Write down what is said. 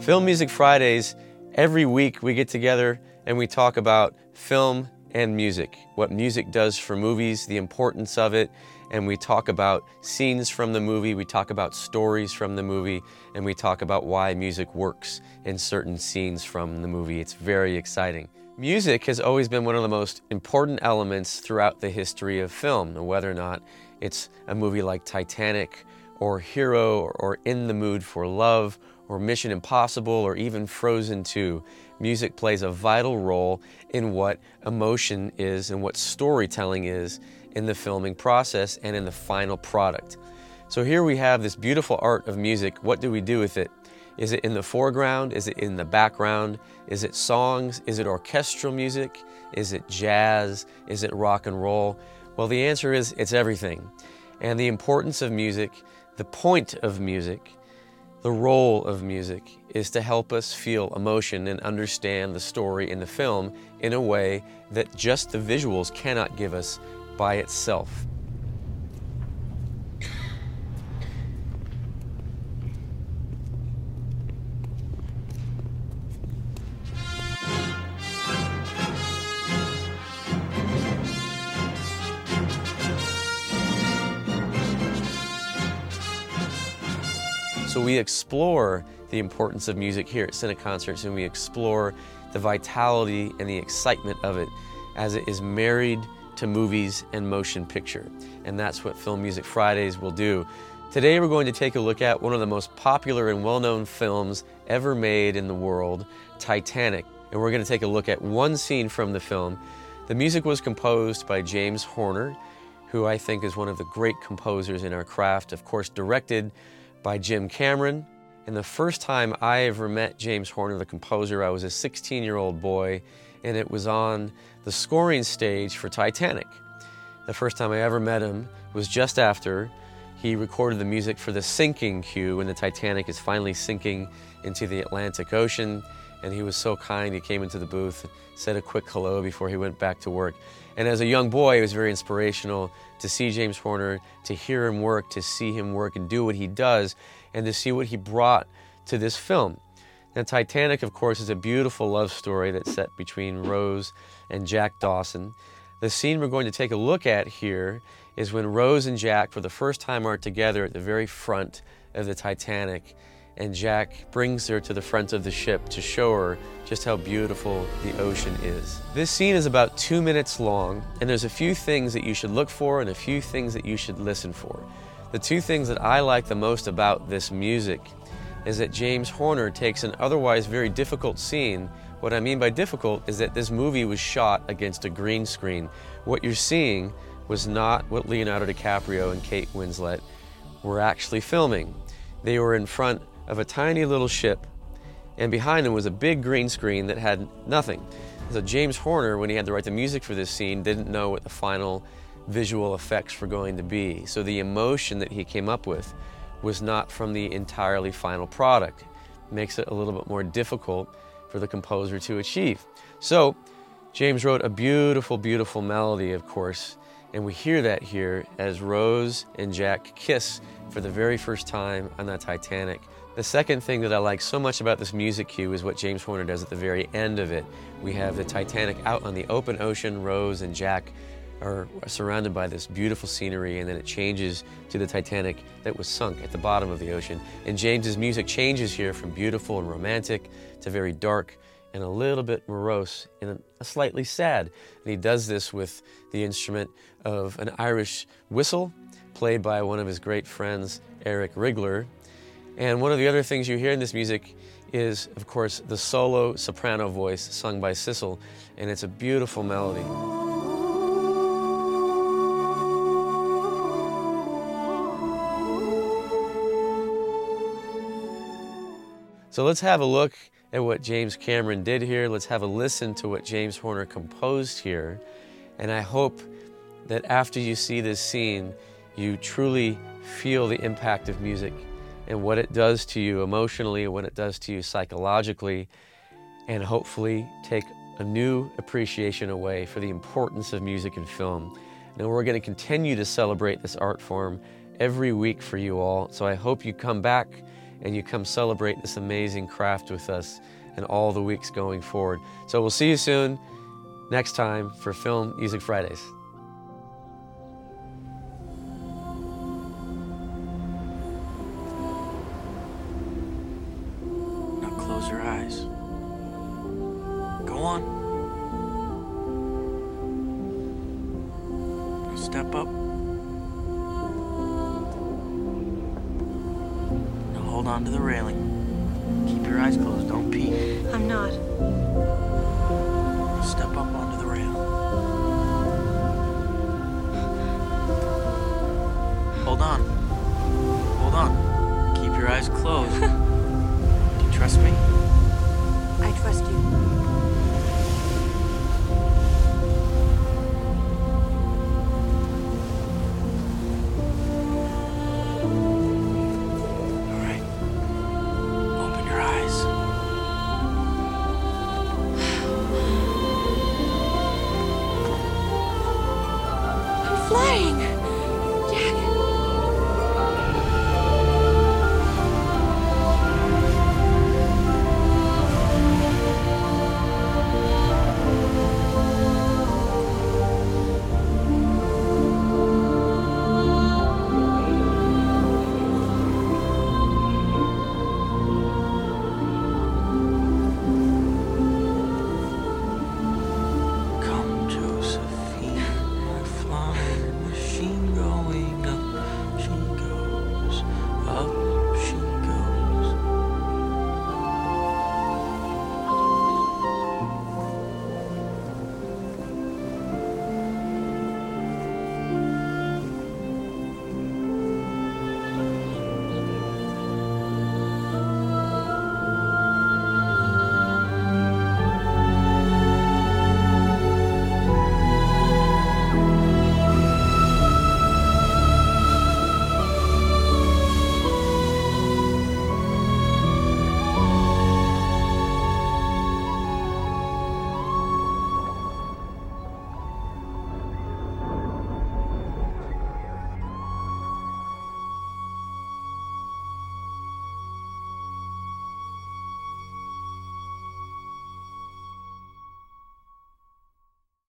Film Music Fridays, every week we get together and we talk about film and music, what music does for movies, the importance of it, and we talk about scenes from the movie, we talk about stories from the movie, and we talk about why music works in certain scenes from the movie. It's very exciting. Music has always been one of the most important elements throughout the history of film, whether or not it's a movie like Titanic or Hero or, In the Mood for Love or Mission Impossible or even Frozen 2, music plays a vital role in what emotion is and what storytelling is in the filming process and in the final product. So here we have this beautiful art of music. What do we do with it? Is it in the foreground? Is it in the background? Is it songs? Is it orchestral music? Is it jazz? Is it rock and roll? Well, the answer is it's everything. And the importance of music, the point of music, the role of music is to help us feel emotion and understand the story in the film in a way that just the visuals cannot give us by itself. So we explore the importance of music here at Cine Concerts and we explore the vitality and the excitement of it as it is married to movies and motion picture. And that's what Film Music Fridays will do. Today we're going to take a look at one of the most popular and well-known films ever made in the world, Titanic. And we're going to take a look at one scene from the film. The music was composed by James Horner, who I think is one of the great composers in our craft, of course directed by Jim Cameron. And the first time I ever met James Horner, the composer, I was a 16 year old boy, and it was on the scoring stage for Titanic. The first time I ever met him was just after he recorded the music for the sinking cue when the Titanic is finally sinking into the Atlantic Ocean. And he was so kind, he came into the booth, said a quick hello before he went back to work. And as a young boy, it was very inspirational to see James Horner, to hear him work, to see him work and do what he does, and to see what he brought to this film. Now, Titanic, of course, is a beautiful love story that's set between Rose and Jack Dawson. The scene we're going to take a look at here is when Rose and Jack, for the first time, are together at the very front of the Titanic and Jack brings her to the front of the ship to show her just how beautiful the ocean is. This scene is about two minutes long, and there's a few things that you should look for and a few things that you should listen for. The two things that I like the most about this music is that James Horner takes an otherwise very difficult scene. What I mean by difficult is that this movie was shot against a green screen. What you're seeing was not what Leonardo DiCaprio and Kate Winslet were actually filming. They were in front of a tiny little ship, and behind him was a big green screen that had nothing. So James Horner, when he had to write the music for this scene, didn't know what the final visual effects were going to be. So the emotion that he came up with was not from the entirely final product. It makes it a little bit more difficult for the composer to achieve. So James wrote a beautiful, beautiful melody, of course, and we hear that here as Rose and Jack kiss for the very first time on the Titanic. The second thing that I like so much about this music cue is what James Horner does at the very end of it. We have the Titanic out on the open ocean, Rose and Jack are surrounded by this beautiful scenery and then it changes to the Titanic that was sunk at the bottom of the ocean. And James's music changes here from beautiful and romantic to very dark and a little bit morose and slightly sad. And he does this with the instrument of an Irish whistle played by one of his great friends, Eric Rigler, and one of the other things you hear in this music is, of course, the solo soprano voice sung by Sissel, and it's a beautiful melody. So let's have a look at what James Cameron did here. Let's have a listen to what James Horner composed here. And I hope that after you see this scene, you truly feel the impact of music and what it does to you emotionally what it does to you psychologically, and hopefully take a new appreciation away for the importance of music and film. And we're going to continue to celebrate this art form every week for you all. So I hope you come back and you come celebrate this amazing craft with us and all the weeks going forward. So we'll see you soon next time for Film Music Fridays. Close your eyes. Go on. Step up. Now hold on to the railing. Keep your eyes closed. Don't peek. I'm not. Step up onto the rail. Hold on. Hold on. Keep your eyes closed. Do you trust me? Trust you.